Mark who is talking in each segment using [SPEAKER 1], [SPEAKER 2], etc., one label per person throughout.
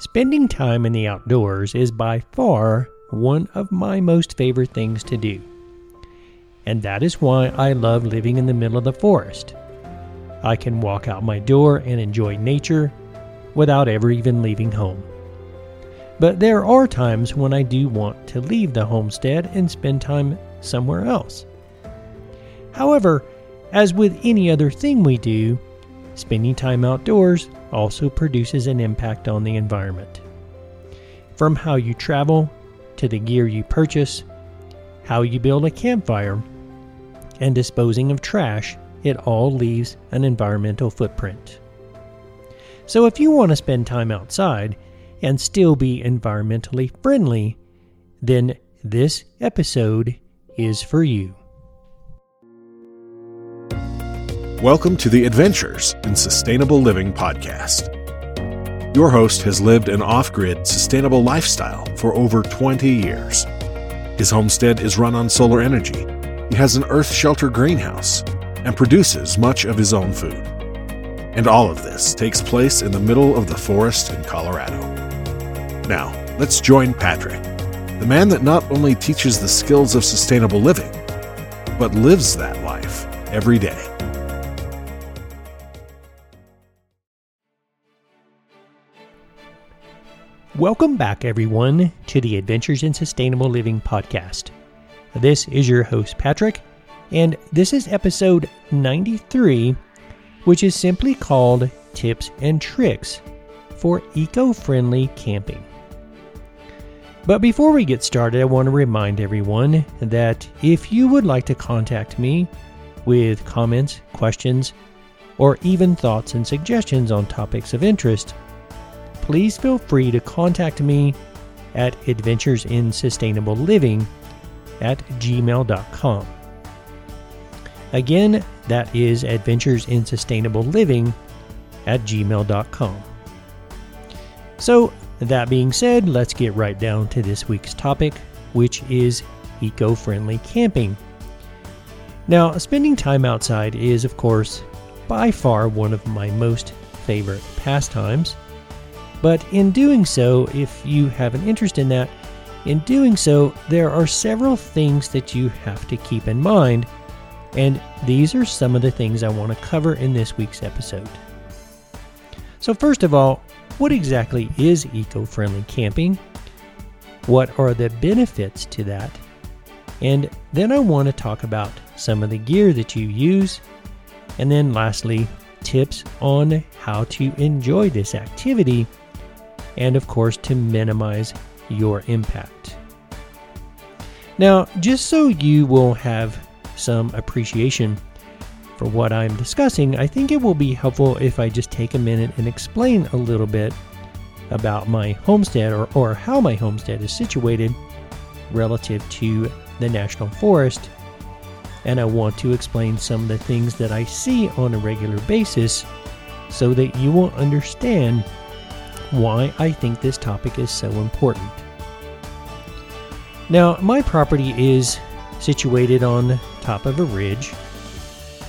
[SPEAKER 1] Spending time in the outdoors is by far one of my most favorite things to do. And that is why I love living in the middle of the forest. I can walk out my door and enjoy nature without ever even leaving home. But there are times when I do want to leave the homestead and spend time somewhere else. However, as with any other thing we do, spending time outdoors also produces an impact on the environment. From how you travel to the gear you purchase, how you build a campfire, and disposing of trash, it all leaves an environmental footprint. So, if you want to spend time outside and still be environmentally friendly, then this episode is for you.
[SPEAKER 2] Welcome to the Adventures in Sustainable Living podcast. Your host has lived an off grid, sustainable lifestyle for over 20 years. His homestead is run on solar energy. He has an earth shelter greenhouse and produces much of his own food. And all of this takes place in the middle of the forest in Colorado. Now, let's join Patrick, the man that not only teaches the skills of sustainable living, but lives that life every day.
[SPEAKER 1] Welcome back, everyone, to the Adventures in Sustainable Living podcast. This is your host, Patrick, and this is episode 93, which is simply called Tips and Tricks for Eco Friendly Camping. But before we get started, I want to remind everyone that if you would like to contact me with comments, questions, or even thoughts and suggestions on topics of interest, please feel free to contact me at adventuresinsustainableliving at gmail.com. Again, that is adventuresinsustainableliving at gmail.com. So, that being said, let's get right down to this week's topic, which is eco friendly camping. Now, spending time outside is, of course, by far one of my most favorite pastimes. But in doing so, if you have an interest in that, in doing so, there are several things that you have to keep in mind, and these are some of the things I want to cover in this week's episode. So, first of all, what exactly is eco friendly camping? What are the benefits to that? And then I want to talk about some of the gear that you use. And then lastly, tips on how to enjoy this activity and of course to minimize your impact. Now, just so you will have some appreciation for what I'm discussing, I think it will be helpful if I just take a minute and explain a little bit about my homestead or, or how my homestead is situated relative to the National Forest. And I want to explain some of the things that I see on a regular basis so that you will understand why I think this topic is so important. Now, my property is situated on top of a ridge,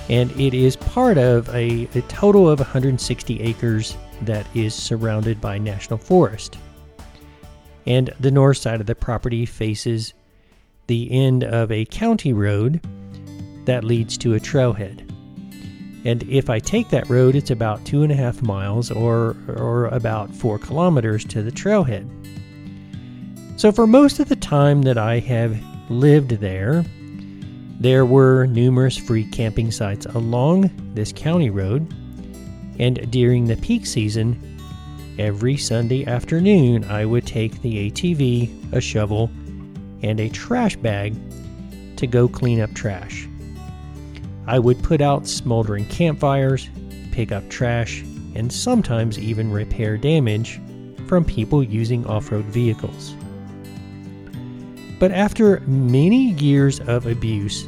[SPEAKER 1] and it is part of a, a total of 160 acres that is surrounded by national forest. And the north side of the property faces the end of a county road that leads to a trailhead. And if I take that road, it's about two and a half miles or, or about four kilometers to the trailhead. So, for most of the time that I have lived there, there were numerous free camping sites along this county road. And during the peak season, every Sunday afternoon, I would take the ATV, a shovel, and a trash bag to go clean up trash. I would put out smoldering campfires, pick up trash, and sometimes even repair damage from people using off road vehicles. But after many years of abuse,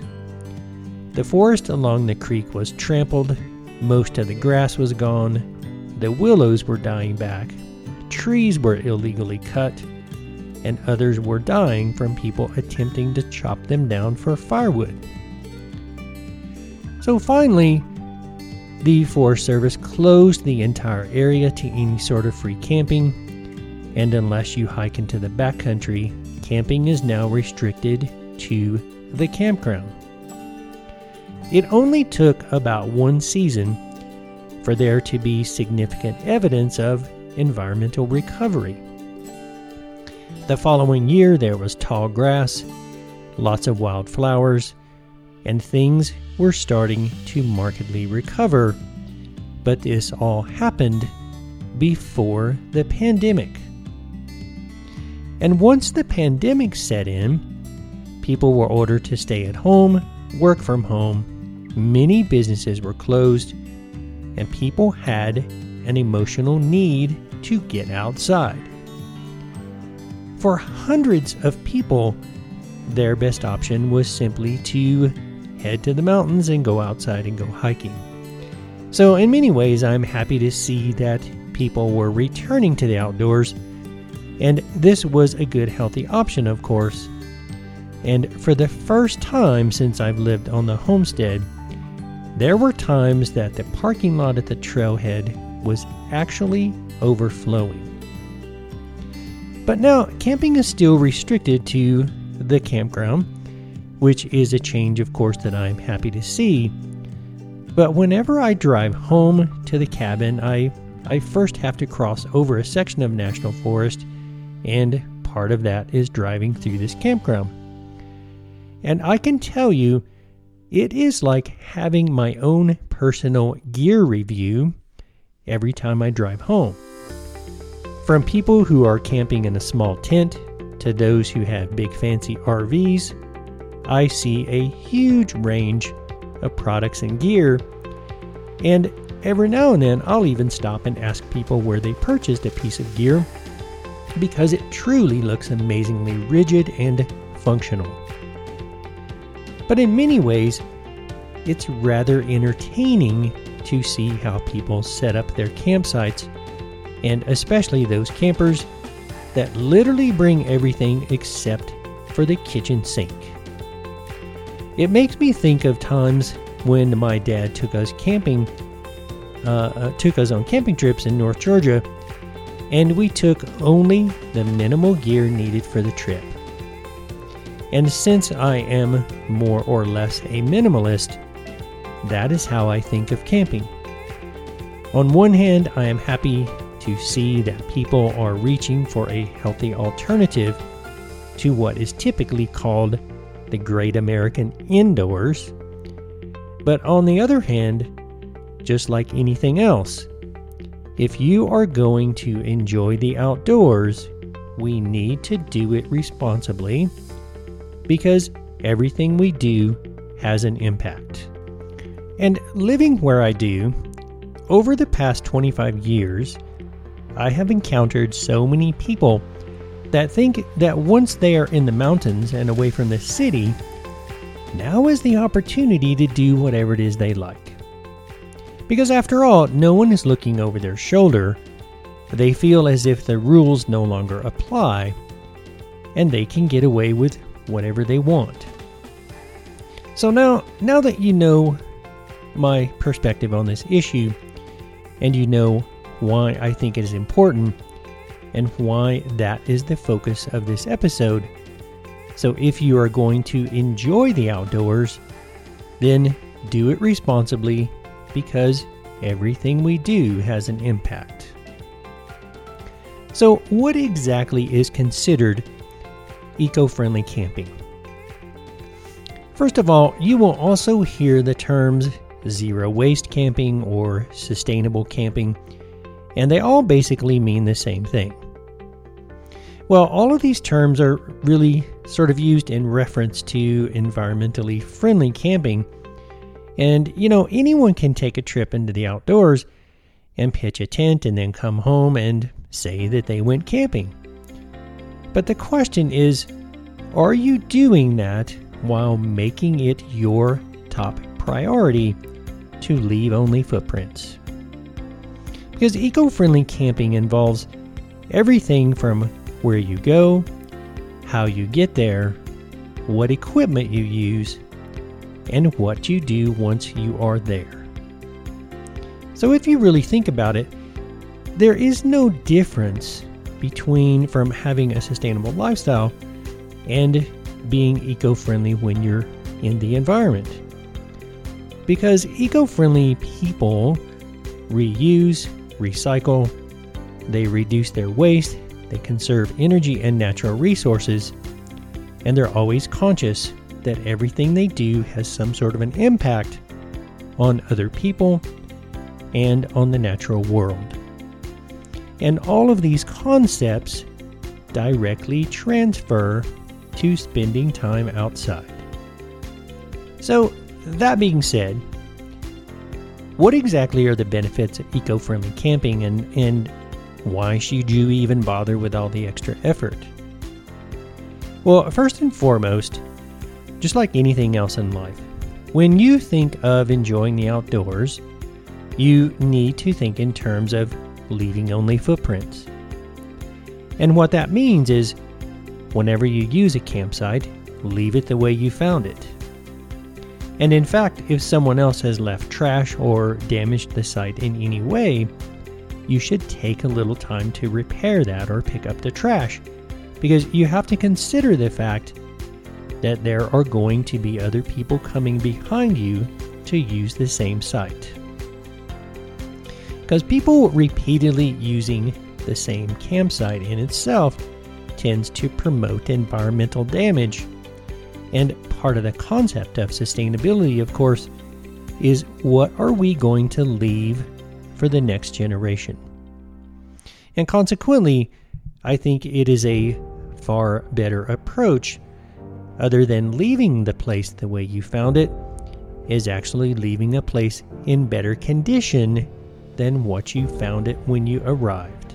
[SPEAKER 1] the forest along the creek was trampled, most of the grass was gone, the willows were dying back, trees were illegally cut, and others were dying from people attempting to chop them down for firewood. So finally, the Forest Service closed the entire area to any sort of free camping, and unless you hike into the backcountry, camping is now restricted to the campground. It only took about one season for there to be significant evidence of environmental recovery. The following year, there was tall grass, lots of wildflowers, and things were starting to markedly recover. But this all happened before the pandemic. And once the pandemic set in, people were ordered to stay at home, work from home, many businesses were closed, and people had an emotional need to get outside. For hundreds of people, their best option was simply to head to the mountains and go outside and go hiking. So, in many ways, I'm happy to see that people were returning to the outdoors, and this was a good, healthy option, of course. And for the first time since I've lived on the homestead, there were times that the parking lot at the trailhead was actually overflowing. But now, camping is still restricted to the campground, which is a change, of course, that I'm happy to see. But whenever I drive home to the cabin, I, I first have to cross over a section of National Forest, and part of that is driving through this campground. And I can tell you, it is like having my own personal gear review every time I drive home. From people who are camping in a small tent to those who have big fancy RVs, I see a huge range of products and gear. And every now and then, I'll even stop and ask people where they purchased a piece of gear because it truly looks amazingly rigid and functional. But in many ways, it's rather entertaining to see how people set up their campsites and especially those campers that literally bring everything except for the kitchen sink. It makes me think of times when my dad took us camping, uh, uh, took us on camping trips in North Georgia, and we took only the minimal gear needed for the trip. And since I am more or less a minimalist, that is how I think of camping. On one hand, I am happy to see that people are reaching for a healthy alternative to what is typically called the Great American Indoors. But on the other hand, just like anything else, if you are going to enjoy the outdoors, we need to do it responsibly because everything we do has an impact. And living where I do, over the past 25 years, I have encountered so many people that think that once they are in the mountains and away from the city, now is the opportunity to do whatever it is they like. Because after all, no one is looking over their shoulder. They feel as if the rules no longer apply, and they can get away with whatever they want. So now, now that you know my perspective on this issue, and you know why I think it is important, and why that is the focus of this episode. So, if you are going to enjoy the outdoors, then do it responsibly because everything we do has an impact. So, what exactly is considered eco friendly camping? First of all, you will also hear the terms zero waste camping or sustainable camping and they all basically mean the same thing. Well, all of these terms are really sort of used in reference to environmentally friendly camping. And, you know, anyone can take a trip into the outdoors and pitch a tent and then come home and say that they went camping. But the question is are you doing that while making it your top priority to leave only footprints? Because eco friendly camping involves everything from where you go, how you get there, what equipment you use, and what you do once you are there. So, if you really think about it, there is no difference between from having a sustainable lifestyle and being eco friendly when you're in the environment. Because eco friendly people reuse, recycle, they reduce their waste, they conserve energy and natural resources, and they're always conscious that everything they do has some sort of an impact on other people and on the natural world. And all of these concepts directly transfer to spending time outside. So, that being said, what exactly are the benefits of eco friendly camping and, and why should you even bother with all the extra effort? Well, first and foremost, just like anything else in life, when you think of enjoying the outdoors, you need to think in terms of leaving only footprints. And what that means is whenever you use a campsite, leave it the way you found it. And in fact, if someone else has left trash or damaged the site in any way, you should take a little time to repair that or pick up the trash because you have to consider the fact that there are going to be other people coming behind you to use the same site. Because people repeatedly using the same campsite in itself tends to promote environmental damage. And part of the concept of sustainability, of course, is what are we going to leave for the next generation? And consequently, I think it is a far better approach, other than leaving the place the way you found it, is actually leaving a place in better condition than what you found it when you arrived.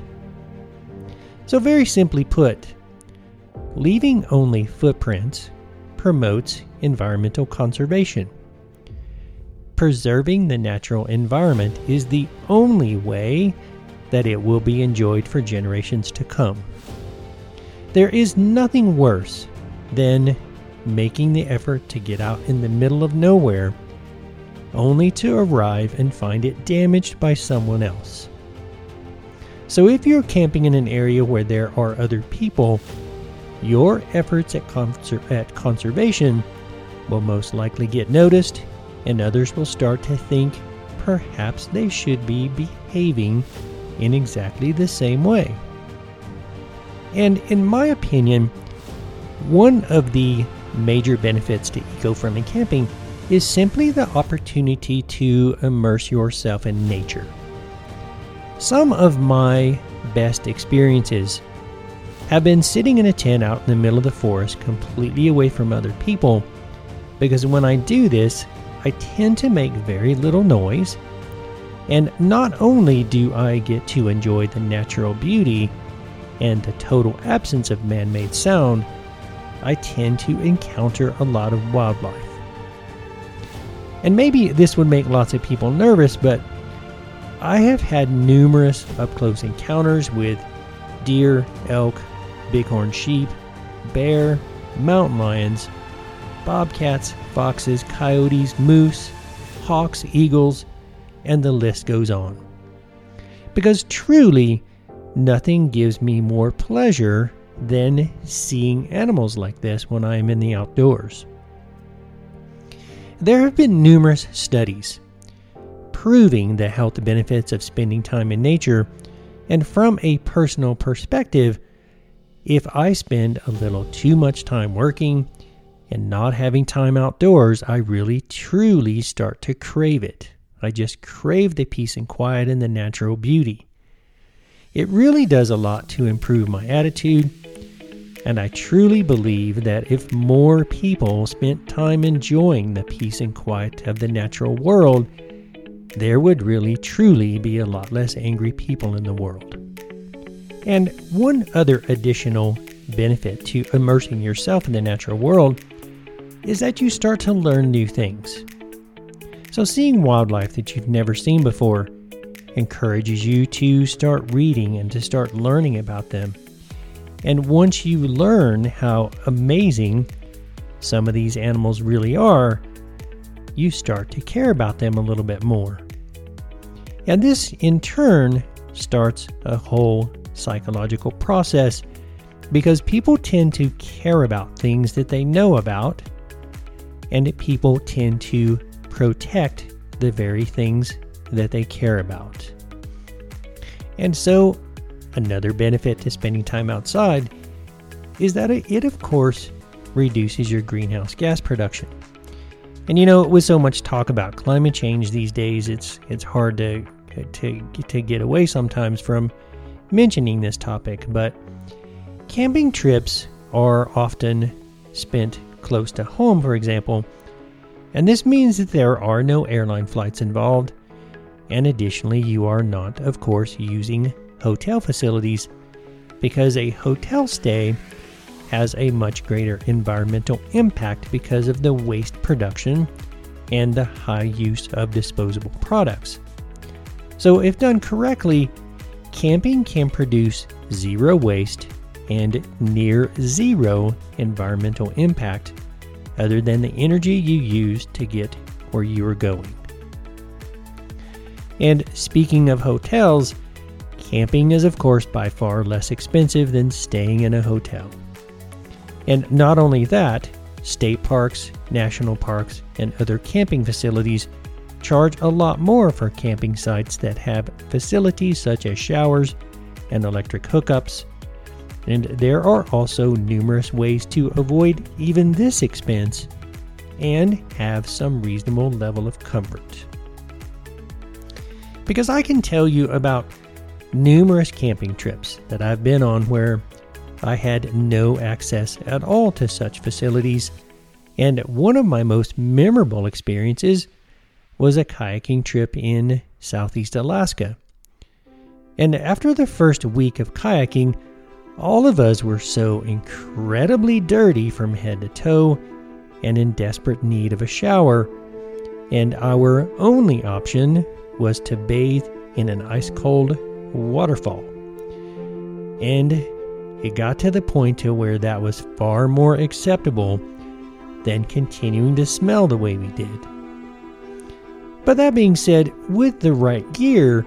[SPEAKER 1] So, very simply put, leaving only footprints promotes environmental conservation. Preserving the natural environment is the only way that it will be enjoyed for generations to come. There is nothing worse than making the effort to get out in the middle of nowhere only to arrive and find it damaged by someone else. So, if you're camping in an area where there are other people, your efforts at, conser- at conservation will most likely get noticed, and others will start to think perhaps they should be behaving in exactly the same way. And in my opinion, one of the major benefits to eco friendly camping is simply the opportunity to immerse yourself in nature. Some of my best experiences have been sitting in a tent out in the middle of the forest, completely away from other people, because when I do this, I tend to make very little noise. And not only do I get to enjoy the natural beauty and the total absence of man made sound, I tend to encounter a lot of wildlife. And maybe this would make lots of people nervous, but I have had numerous up close encounters with deer, elk, bighorn sheep, bear, mountain lions, bobcats, foxes, coyotes, moose, hawks, eagles, and the list goes on. Because truly, nothing gives me more pleasure than seeing animals like this when I am in the outdoors. There have been numerous studies proving the health benefits of spending time in nature, and from a personal perspective, if I spend a little too much time working and not having time outdoors, I really truly start to crave it. I just crave the peace and quiet and the natural beauty. It really does a lot to improve my attitude and I truly believe that if more people spent time enjoying the peace and quiet of the natural world, there would really truly be a lot less angry people in the world. And one other additional benefit to immersing yourself in the natural world is that you start to learn new things. So, seeing wildlife that you've never seen before encourages you to start reading and to start learning about them and once you learn how amazing some of these animals really are, you start to care about them a little bit more. And this, in turn, starts a whole psychological process because people tend to care about things that they know about, and people tend to protect the very things that they care about. And so, another benefit to spending time outside is that it, of course, reduces your greenhouse gas production. And you know, with so much talk about climate change these days, it's it's hard to to to get away sometimes from mentioning this topic, but camping trips are often spent close to home, for example, and this means that there are no airline flights involved. And additionally, you are not, of course, using hotel facilities because a hotel stay has a much greater environmental impact because of the waste production and the high use of disposable products. So, if done correctly, camping can produce zero waste and near zero environmental impact other than the energy you use to get where you are going. And speaking of hotels, camping is, of course, by far less expensive than staying in a hotel. And not only that, state parks, national parks, and other camping facilities charge a lot more for camping sites that have facilities such as showers and electric hookups. And there are also numerous ways to avoid even this expense and have some reasonable level of comfort. Because I can tell you about numerous camping trips that I've been on where I had no access at all to such facilities, and one of my most memorable experiences was a kayaking trip in southeast Alaska. And after the first week of kayaking, all of us were so incredibly dirty from head to toe and in desperate need of a shower, and our only option was to bathe in an ice cold waterfall. And it got to the point to where that was far more acceptable than continuing to smell the way we did. But that being said, with the right gear,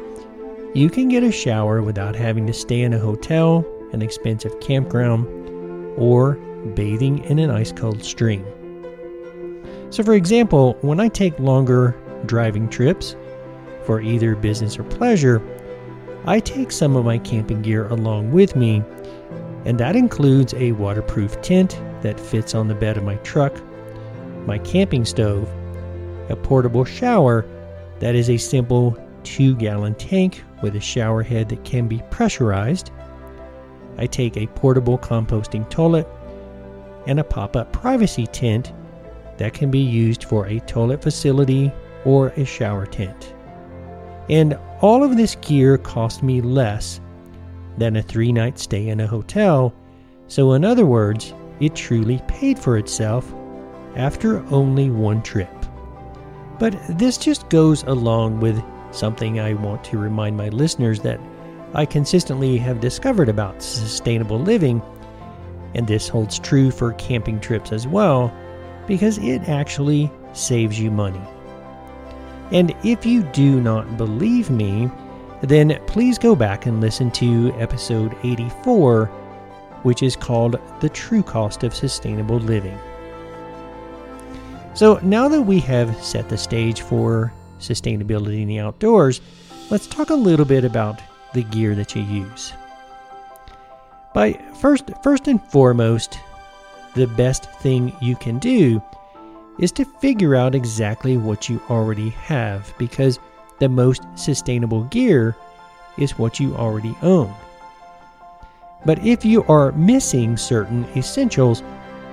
[SPEAKER 1] you can get a shower without having to stay in a hotel, an expensive campground, or bathing in an ice cold stream. So, for example, when I take longer driving trips for either business or pleasure, I take some of my camping gear along with me and that includes a waterproof tent that fits on the bed of my truck, my camping stove, a portable shower that is a simple 2 gallon tank with a shower head that can be pressurized. I take a portable composting toilet and a pop up privacy tent that can be used for a toilet facility or a shower tent. And all of this gear cost me less than a three night stay in a hotel, so in other words, it truly paid for itself after only one trip. But this just goes along with something I want to remind my listeners that I consistently have discovered about sustainable living, and this holds true for camping trips as well, because it actually saves you money. And if you do not believe me, then please go back and listen to episode 84, which is called The True Cost of Sustainable Living. So, now that we have set the stage for sustainability in the outdoors, let's talk a little bit about the gear that you use. By first first and foremost, the best thing you can do is to figure out exactly what you already have because the most sustainable gear is what you already own. But if you are missing certain essentials,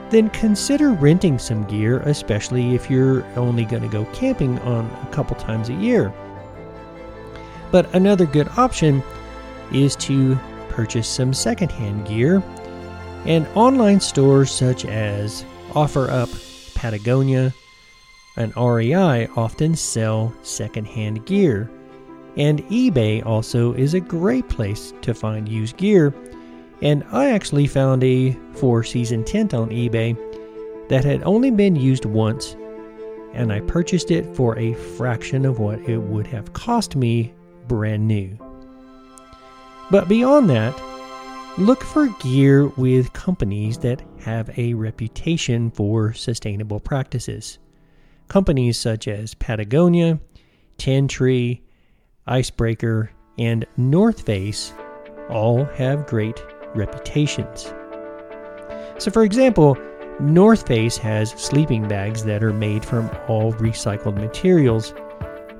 [SPEAKER 1] then consider renting some gear, especially if you're only going to go camping on a couple times a year. But another good option is to purchase some secondhand gear, and online stores such as OfferUp, Patagonia, and REI often sell secondhand gear. And eBay also is a great place to find used gear. And I actually found a four season tent on eBay that had only been used once, and I purchased it for a fraction of what it would have cost me brand new. But beyond that, look for gear with companies that have a reputation for sustainable practices. Companies such as Patagonia, Ten Tree, Icebreaker, and North Face all have great reputations. So, for example, North Face has sleeping bags that are made from all recycled materials,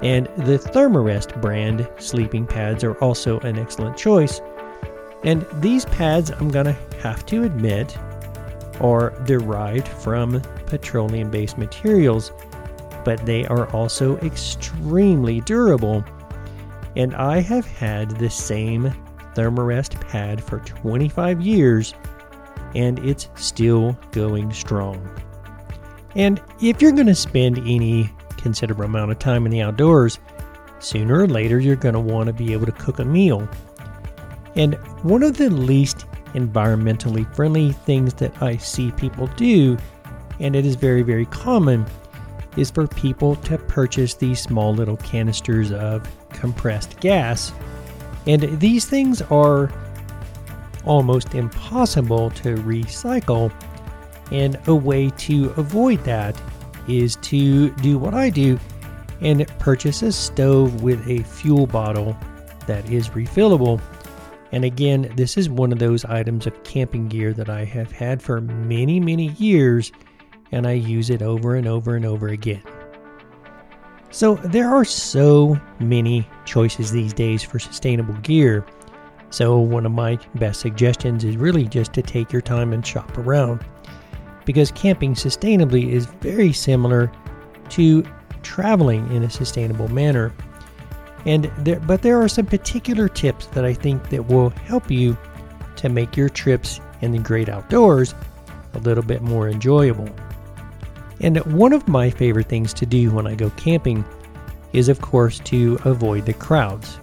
[SPEAKER 1] and the Thermarest brand sleeping pads are also an excellent choice. And these pads, I'm gonna have to admit, are derived from petroleum based materials, but they are also extremely durable. And I have had the same Thermarest pad for 25 years and it's still going strong. And if you're going to spend any considerable amount of time in the outdoors, sooner or later you're going to want to be able to cook a meal. And one of the least environmentally friendly things that I see people do, and it is very, very common, is for people to purchase these small little canisters of compressed gas. And these things are almost impossible to recycle. And a way to avoid that is to do what I do and purchase a stove with a fuel bottle that is refillable. And again, this is one of those items of camping gear that I have had for many, many years, and I use it over and over and over again. So, there are so many choices these days for sustainable gear. So, one of my best suggestions is really just to take your time and shop around because camping sustainably is very similar to traveling in a sustainable manner. And there, but there are some particular tips that I think that will help you to make your trips in the great outdoors a little bit more enjoyable. And one of my favorite things to do when I go camping is of course to avoid the crowds.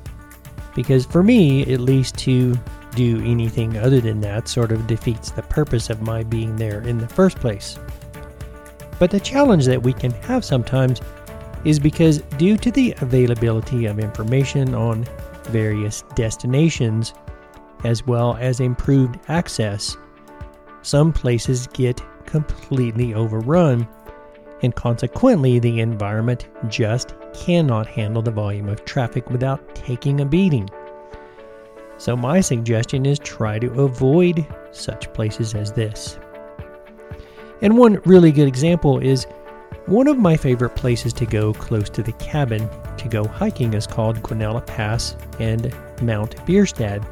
[SPEAKER 1] Because for me, at least to do anything other than that sort of defeats the purpose of my being there in the first place. But the challenge that we can have sometimes is because, due to the availability of information on various destinations, as well as improved access, some places get completely overrun, and consequently, the environment just cannot handle the volume of traffic without taking a beating. So, my suggestion is try to avoid such places as this. And one really good example is one of my favorite places to go close to the cabin to go hiking is called Guanella Pass and Mount Bierstadt.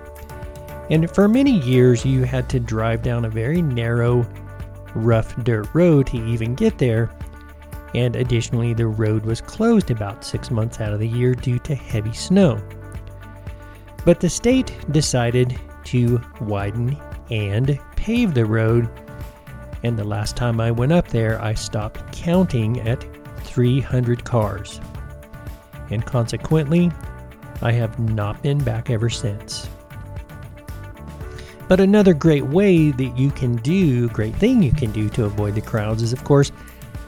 [SPEAKER 1] And for many years, you had to drive down a very narrow, rough dirt road to even get there, and additionally, the road was closed about six months out of the year due to heavy snow. But the state decided to widen and pave the road, and the last time I went up there, I stopped counting at 300 cars. And consequently, I have not been back ever since. But another great way that you can do, great thing you can do to avoid the crowds is, of course,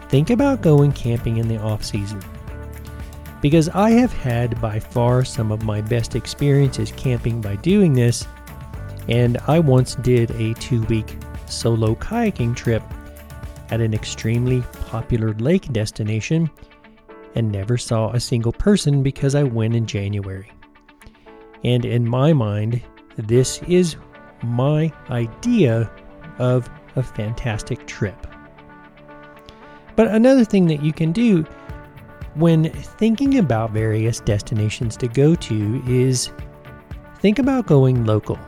[SPEAKER 1] think about going camping in the off season. Because I have had by far some of my best experiences camping by doing this, and I once did a two week solo kayaking trip at an extremely popular lake destination and never saw a single person because I went in January. And in my mind, this is my idea of a fantastic trip. But another thing that you can do when thinking about various destinations to go to is think about going local.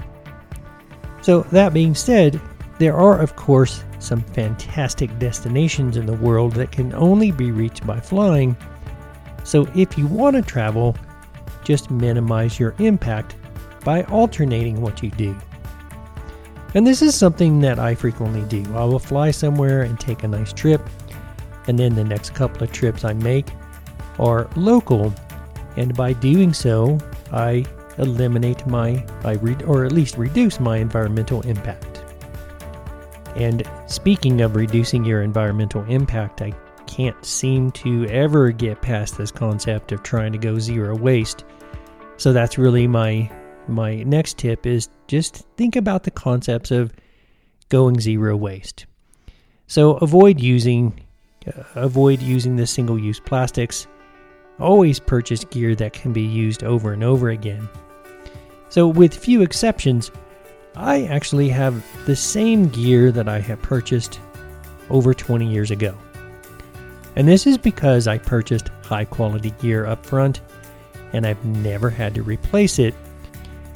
[SPEAKER 1] So, that being said, there are, of course, some fantastic destinations in the world that can only be reached by flying. So, if you want to travel, just minimize your impact by alternating what you do. And this is something that I frequently do. I will fly somewhere and take a nice trip and then the next couple of trips I make are local, and by doing so, I eliminate my, I re- or at least reduce my environmental impact. And speaking of reducing your environmental impact, I can't seem to ever get past this concept of trying to go zero waste. So that's really my my next tip is just think about the concepts of going zero waste. So avoid using uh, avoid using the single-use plastics. Always purchase gear that can be used over and over again. So with few exceptions, I actually have the same gear that I have purchased over 20 years ago. And this is because I purchased high quality gear up front and I've never had to replace it.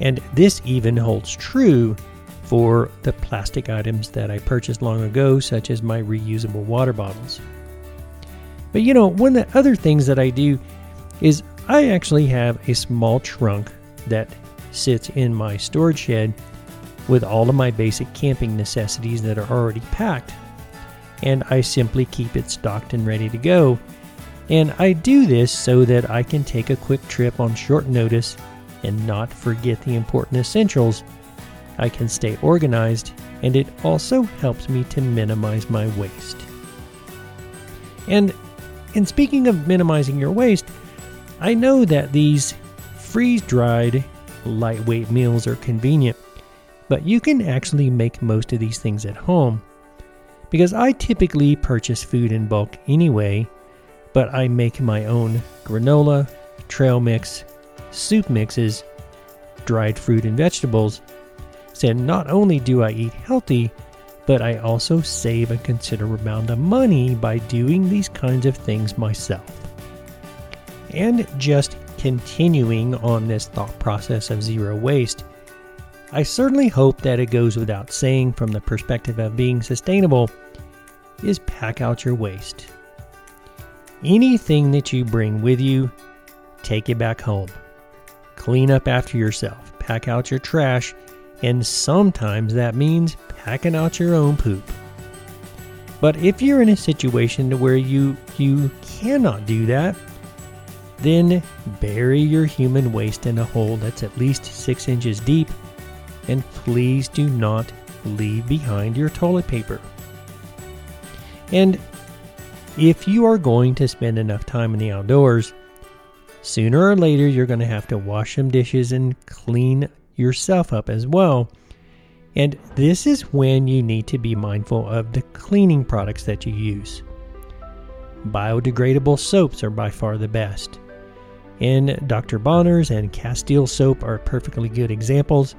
[SPEAKER 1] And this even holds true for the plastic items that I purchased long ago, such as my reusable water bottles. But you know, one of the other things that I do is I actually have a small trunk that sits in my storage shed with all of my basic camping necessities that are already packed. And I simply keep it stocked and ready to go. And I do this so that I can take a quick trip on short notice and not forget the important essentials. I can stay organized, and it also helps me to minimize my waste. And in speaking of minimizing your waste, I know that these freeze dried lightweight meals are convenient, but you can actually make most of these things at home. Because I typically purchase food in bulk anyway, but I make my own granola, trail mix, soup mixes, dried fruit and vegetables. So not only do I eat healthy, but I also save a considerable amount of money by doing these kinds of things myself. And just continuing on this thought process of zero waste, I certainly hope that it goes without saying from the perspective of being sustainable is pack out your waste. Anything that you bring with you, take it back home. Clean up after yourself, pack out your trash, and sometimes that means packing out your own poop. But if you're in a situation to where you you cannot do that, then bury your human waste in a hole that's at least 6 inches deep and please do not leave behind your toilet paper. And if you are going to spend enough time in the outdoors, sooner or later you're going to have to wash some dishes and clean yourself up as well. And this is when you need to be mindful of the cleaning products that you use. Biodegradable soaps are by far the best. And Dr. Bronner's and Castile soap are perfectly good examples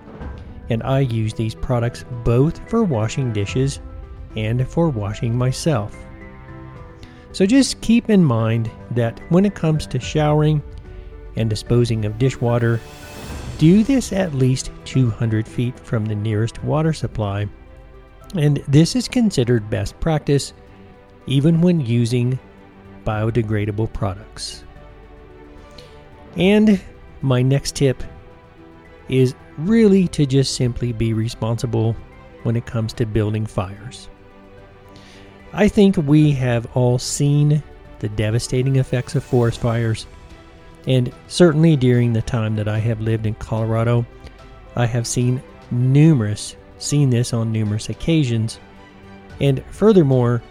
[SPEAKER 1] and I use these products both for washing dishes and for washing myself. So just keep in mind that when it comes to showering and disposing of dishwater, do this at least 200 feet from the nearest water supply. And this is considered best practice even when using biodegradable products. And my next tip is really to just simply be responsible when it comes to building fires. I think we have all seen the devastating effects of forest fires, and certainly during the time that I have lived in Colorado, I have seen numerous seen this on numerous occasions. And furthermore,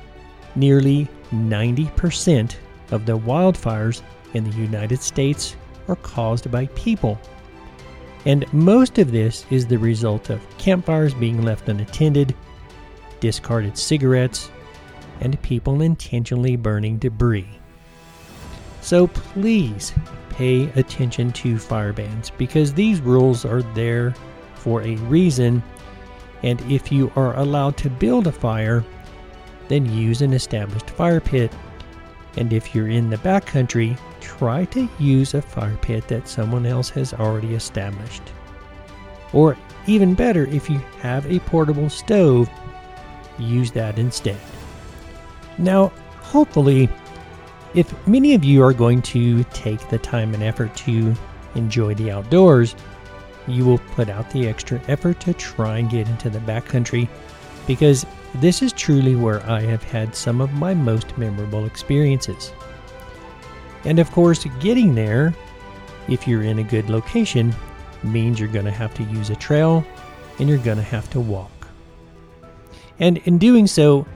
[SPEAKER 1] nearly 90% of the wildfires in the United States are caused by people. And most of this is the result of campfires being left unattended, discarded cigarettes, and people intentionally burning debris. So please pay attention to fire bans because these rules are there for a reason. And if you are allowed to build a fire, then use an established fire pit. And if you're in the backcountry, try to use a fire pit that someone else has already established. Or even better, if you have a portable stove, use that instead. Now, hopefully, if many of you are going to take the time and effort to enjoy the outdoors, you will put out the extra effort to try and get into the backcountry because this is truly where I have had some of my most memorable experiences. And of course, getting there, if you're in a good location, means you're going to have to use a trail and you're going to have to walk. And in doing so,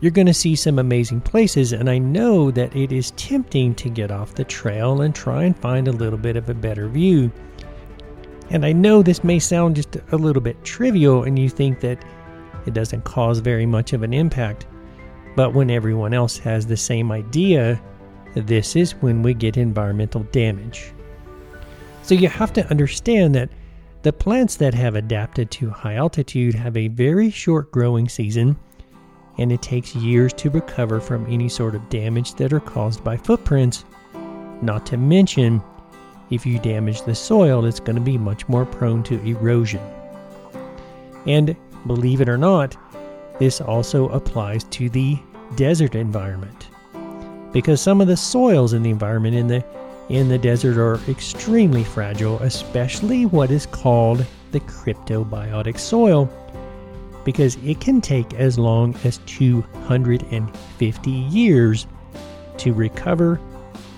[SPEAKER 1] you're going to see some amazing places, and I know that it is tempting to get off the trail and try and find a little bit of a better view. And I know this may sound just a little bit trivial and you think that it doesn't cause very much of an impact. But when everyone else has the same idea, this is when we get environmental damage. So you have to understand that the plants that have adapted to high altitude have a very short growing season, and it takes years to recover from any sort of damage that are caused by footprints. Not to mention, if you damage the soil, it's going to be much more prone to erosion. And believe it or not, this also applies to the desert environment. Because some of the soils in the environment in the in the desert are extremely fragile, especially what is called the cryptobiotic soil, because it can take as long as 250 years to recover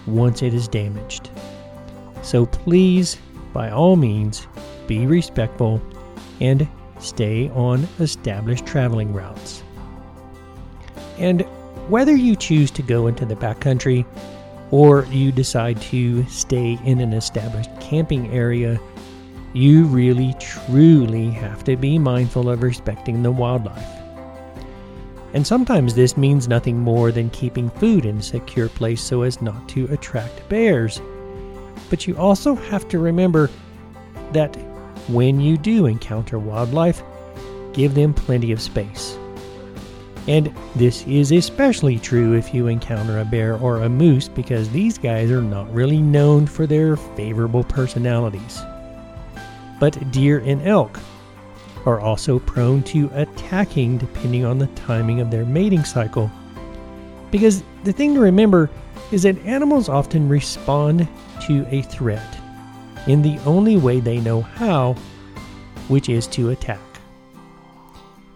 [SPEAKER 1] once it is damaged. So please, by all means, be respectful and stay on established traveling routes. And whether you choose to go into the backcountry or you decide to stay in an established camping area, you really truly have to be mindful of respecting the wildlife. And sometimes this means nothing more than keeping food in a secure place so as not to attract bears. But you also have to remember that when you do encounter wildlife, give them plenty of space. And this is especially true if you encounter a bear or a moose because these guys are not really known for their favorable personalities. But deer and elk are also prone to attacking depending on the timing of their mating cycle. Because the thing to remember is that animals often respond to a threat in the only way they know how, which is to attack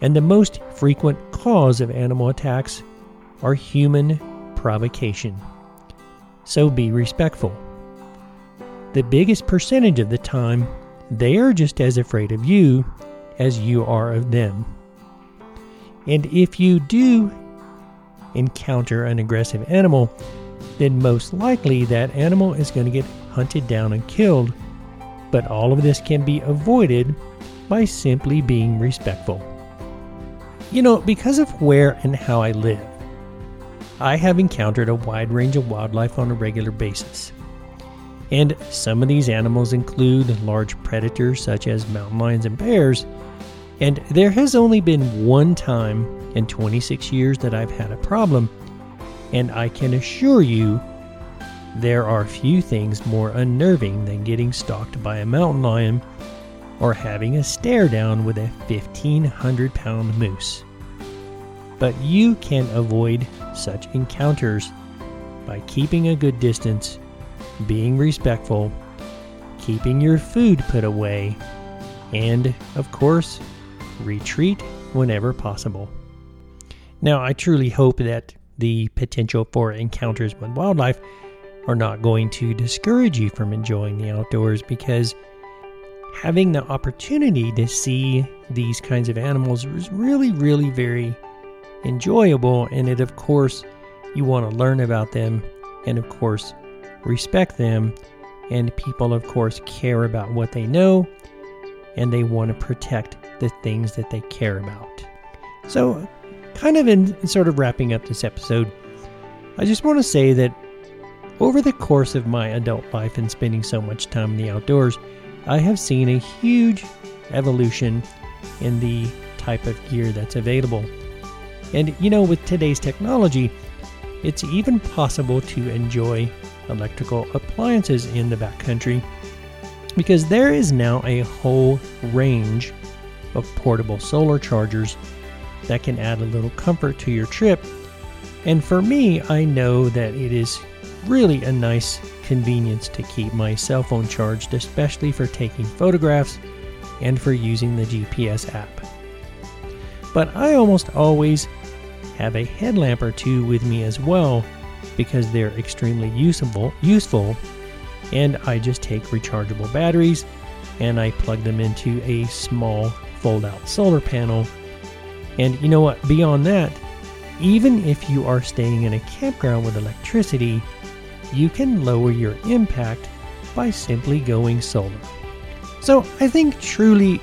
[SPEAKER 1] and the most frequent cause of animal attacks are human provocation. So be respectful. The biggest percentage of the time, they are just as afraid of you as you are of them. And if you do encounter an aggressive animal, then most likely that animal is going to get hunted down and killed. But all of this can be avoided by simply being respectful. You know, because of where and how I live, I have encountered a wide range of wildlife on a regular basis. And some of these animals include large predators such as mountain lions and bears. And there has only been one time in 26 years that I've had a problem. And I can assure you, there are few things more unnerving than getting stalked by a mountain lion or having a stare down with a 1500 pound moose. But you can avoid such encounters by keeping a good distance, being respectful, keeping your food put away, and, of course, retreat whenever possible. Now, I truly hope that the potential for encounters with wildlife are not going to discourage you from enjoying the outdoors because having the opportunity to see these kinds of animals is really, really very enjoyable. And it, of course, you want to learn about them and, of course, respect them. And people, of course, care about what they know and they want to protect the things that they care about. So, kind of in sort of wrapping up this episode, I just want to say that over the course of my adult life and spending so much time in the outdoors, I have seen a huge evolution in the type of gear that's available. And you know, with today's technology, it's even possible to enjoy electrical appliances in the backcountry because there is now a whole range of portable solar chargers that can add a little comfort to your trip. And for me, I know that it is really a nice convenience to keep my cell phone charged, especially for taking photographs and for using the GPS app. But I almost always have a headlamp or two with me as well because they're extremely usable, useful and I just take rechargeable batteries and I plug them into a small fold out solar panel. And you know what? Beyond that, even if you are staying in a campground with electricity, you can lower your impact by simply going solar. So I think truly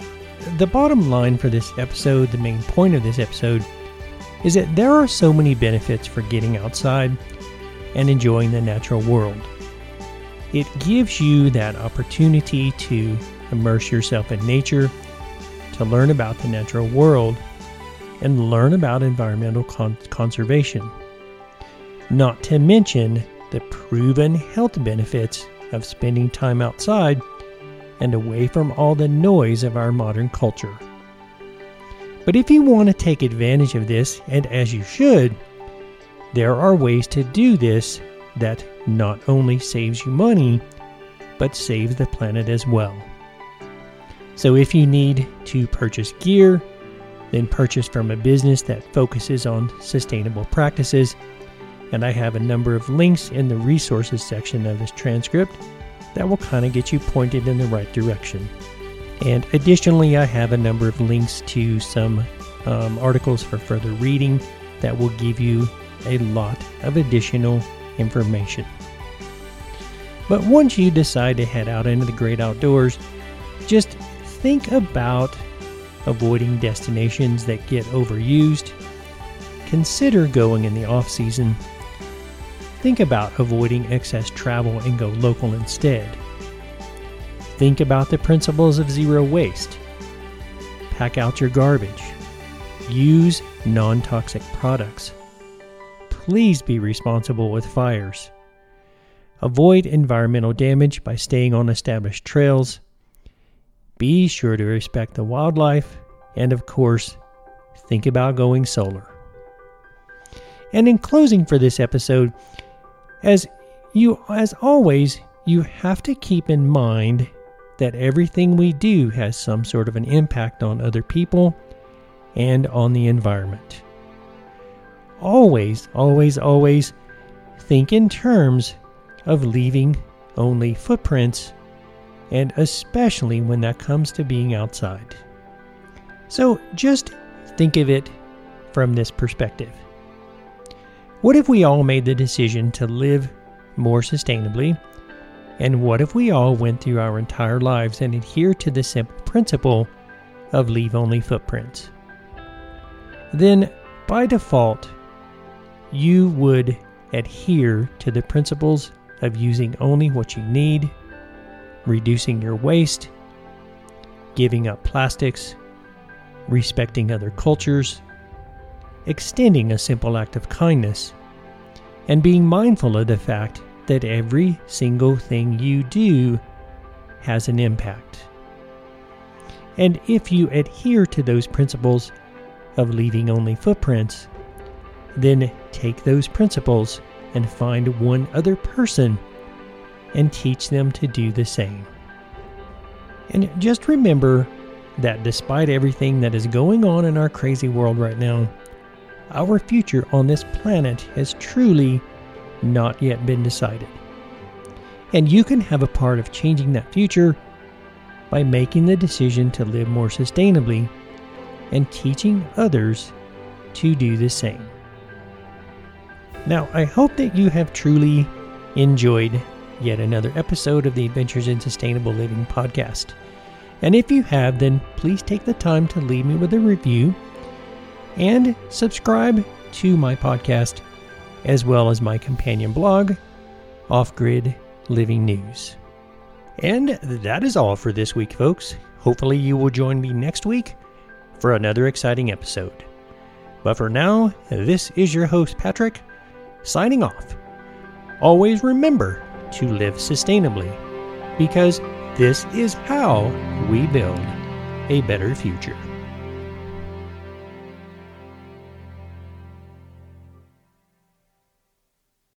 [SPEAKER 1] the bottom line for this episode, the main point of this episode, is that there are so many benefits for getting outside and enjoying the natural world. It gives you that opportunity to immerse yourself in nature, to learn about the natural world, and learn about environmental con- conservation. Not to mention the proven health benefits of spending time outside and away from all the noise of our modern culture. But if you want to take advantage of this, and as you should, there are ways to do this that not only saves you money, but saves the planet as well. So if you need to purchase gear, then purchase from a business that focuses on sustainable practices. And I have a number of links in the resources section of this transcript that will kind of get you pointed in the right direction. And additionally, I have a number of links to some um, articles for further reading that will give you a lot of additional information. But once you decide to head out into the great outdoors, just think about avoiding destinations that get overused. Consider going in the off season. Think about avoiding excess travel and go local instead. Think about the principles of zero waste. Pack out your garbage. Use non toxic products. Please be responsible with fires. Avoid environmental damage by staying on established trails. Be sure to respect the wildlife. And of course, think about going solar. And in closing for this episode, as you as always, you have to keep in mind that everything we do has some sort of an impact on other people and on the environment. Always, always, always think in terms of leaving only footprints, and especially when that comes to being outside. So just think of it from this perspective. What if we all made the decision to live more sustainably? And what if we all went through our entire lives and adhere to the simple principle of leave only footprints? Then, by default, you would adhere to the principles of using only what you need, reducing your waste, giving up plastics, respecting other cultures, extending a simple act of kindness, and being mindful of the fact that every single thing you do has an impact. And if you adhere to those principles of leaving only footprints, then take those principles and find one other person and teach them to do the same. And just remember that despite everything that is going on in our crazy world right now, our future on this planet has truly not yet been decided. And you can have a part of changing that future by making the decision to live more sustainably and teaching others to do the same. Now, I hope that you have truly enjoyed yet another episode of the Adventures in Sustainable Living podcast. And if you have, then please take the time to leave me with a review and subscribe to my podcast as well as my companion blog, Off Grid Living News. And that is all for this week, folks. Hopefully, you will join me next week for another exciting episode. But for now, this is your host, Patrick, signing off. Always remember to live sustainably because this is how we build a better future.